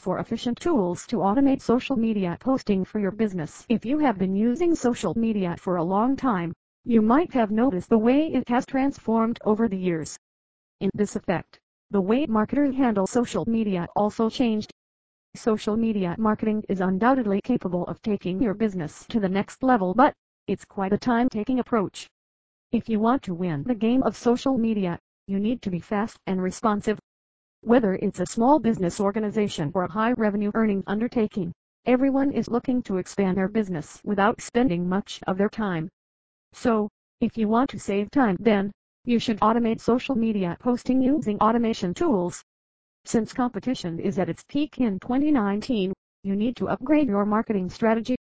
for efficient tools to automate social media posting for your business. If you have been using social media for a long time, you might have noticed the way it has transformed over the years. In this effect, the way marketers handle social media also changed. Social media marketing is undoubtedly capable of taking your business to the next level but, it's quite a time-taking approach. If you want to win the game of social media, you need to be fast and responsive. Whether it's a small business organization or a high revenue earning undertaking, everyone is looking to expand their business without spending much of their time. So, if you want to save time then, you should automate social media posting using automation tools. Since competition is at its peak in 2019, you need to upgrade your marketing strategy.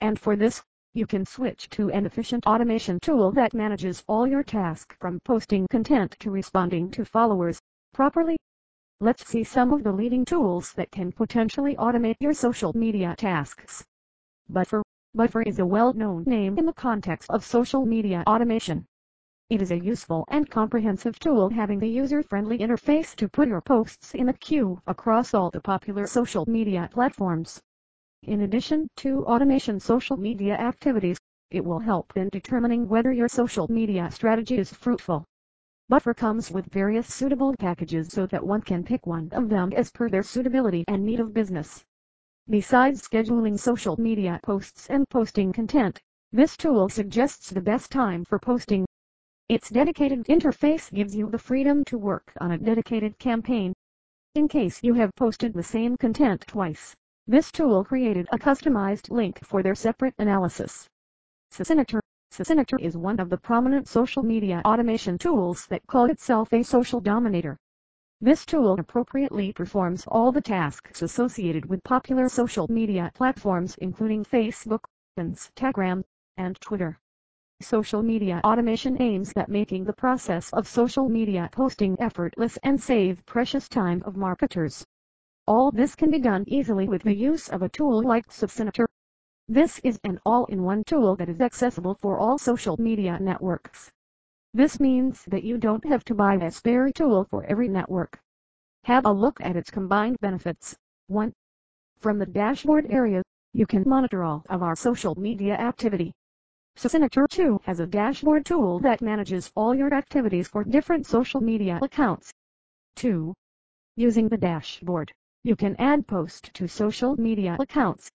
And for this, you can switch to an efficient automation tool that manages all your tasks from posting content to responding to followers properly. Let's see some of the leading tools that can potentially automate your social media tasks. Buffer Buffer is a well-known name in the context of social media automation. It is a useful and comprehensive tool having the user-friendly interface to put your posts in a queue across all the popular social media platforms. In addition to automation social media activities, it will help in determining whether your social media strategy is fruitful. Buffer comes with various suitable packages so that one can pick one of them as per their suitability and need of business. Besides scheduling social media posts and posting content, this tool suggests the best time for posting. Its dedicated interface gives you the freedom to work on a dedicated campaign. In case you have posted the same content twice, this tool created a customized link for their separate analysis. Socinator Socinator is one of the prominent social media automation tools that call itself a social dominator. This tool appropriately performs all the tasks associated with popular social media platforms including Facebook, Instagram, and Twitter. Social media automation aims at making the process of social media posting effortless and save precious time of marketers. All this can be done easily with the use of a tool like Socinator. This is an all-in-one tool that is accessible for all social media networks. This means that you don't have to buy a spare tool for every network. Have a look at its combined benefits. 1. From the dashboard area, you can monitor all of our social media activity. Socinator 2 has a dashboard tool that manages all your activities for different social media accounts. 2. Using the dashboard, you can add post to social media accounts.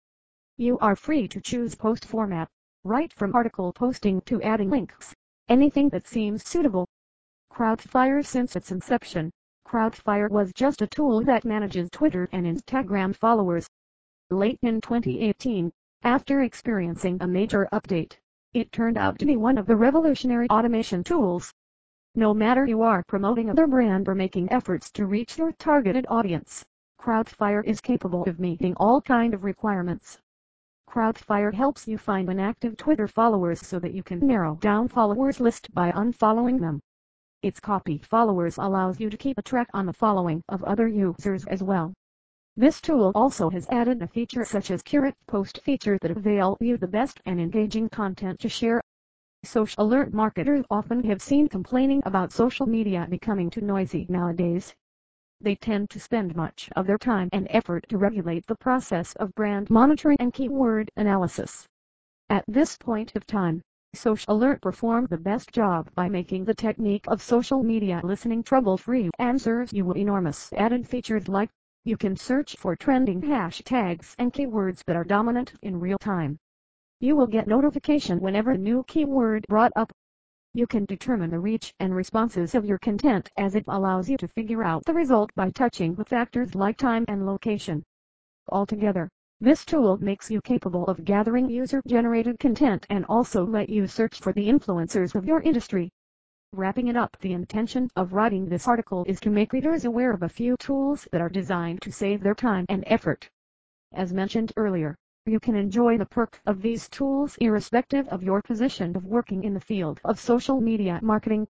You are free to choose post format, right from article posting to adding links, anything that seems suitable. Crowdfire since its inception, Crowdfire was just a tool that manages Twitter and Instagram followers. Late in 2018, after experiencing a major update, it turned out to be one of the revolutionary automation tools. No matter you are promoting other brand or making efforts to reach your targeted audience, Crowdfire is capable of meeting all kind of requirements. Crowdfire helps you find inactive Twitter followers so that you can narrow down followers list by unfollowing them. Its copy followers allows you to keep a track on the following of other users as well. This tool also has added a feature such as curate post feature that avail you the best and engaging content to share. Social alert marketers often have seen complaining about social media becoming too noisy nowadays. They tend to spend much of their time and effort to regulate the process of brand monitoring and keyword analysis. At this point of time, Social Alert perform the best job by making the technique of social media listening trouble-free and serves you enormous added features like you can search for trending hashtags and keywords that are dominant in real time. You will get notification whenever a new keyword brought up you can determine the reach and responses of your content as it allows you to figure out the result by touching the factors like time and location. Altogether, this tool makes you capable of gathering user-generated content and also let you search for the influencers of your industry. Wrapping it up the intention of writing this article is to make readers aware of a few tools that are designed to save their time and effort. As mentioned earlier, you can enjoy the perk of these tools irrespective of your position of working in the field of social media marketing.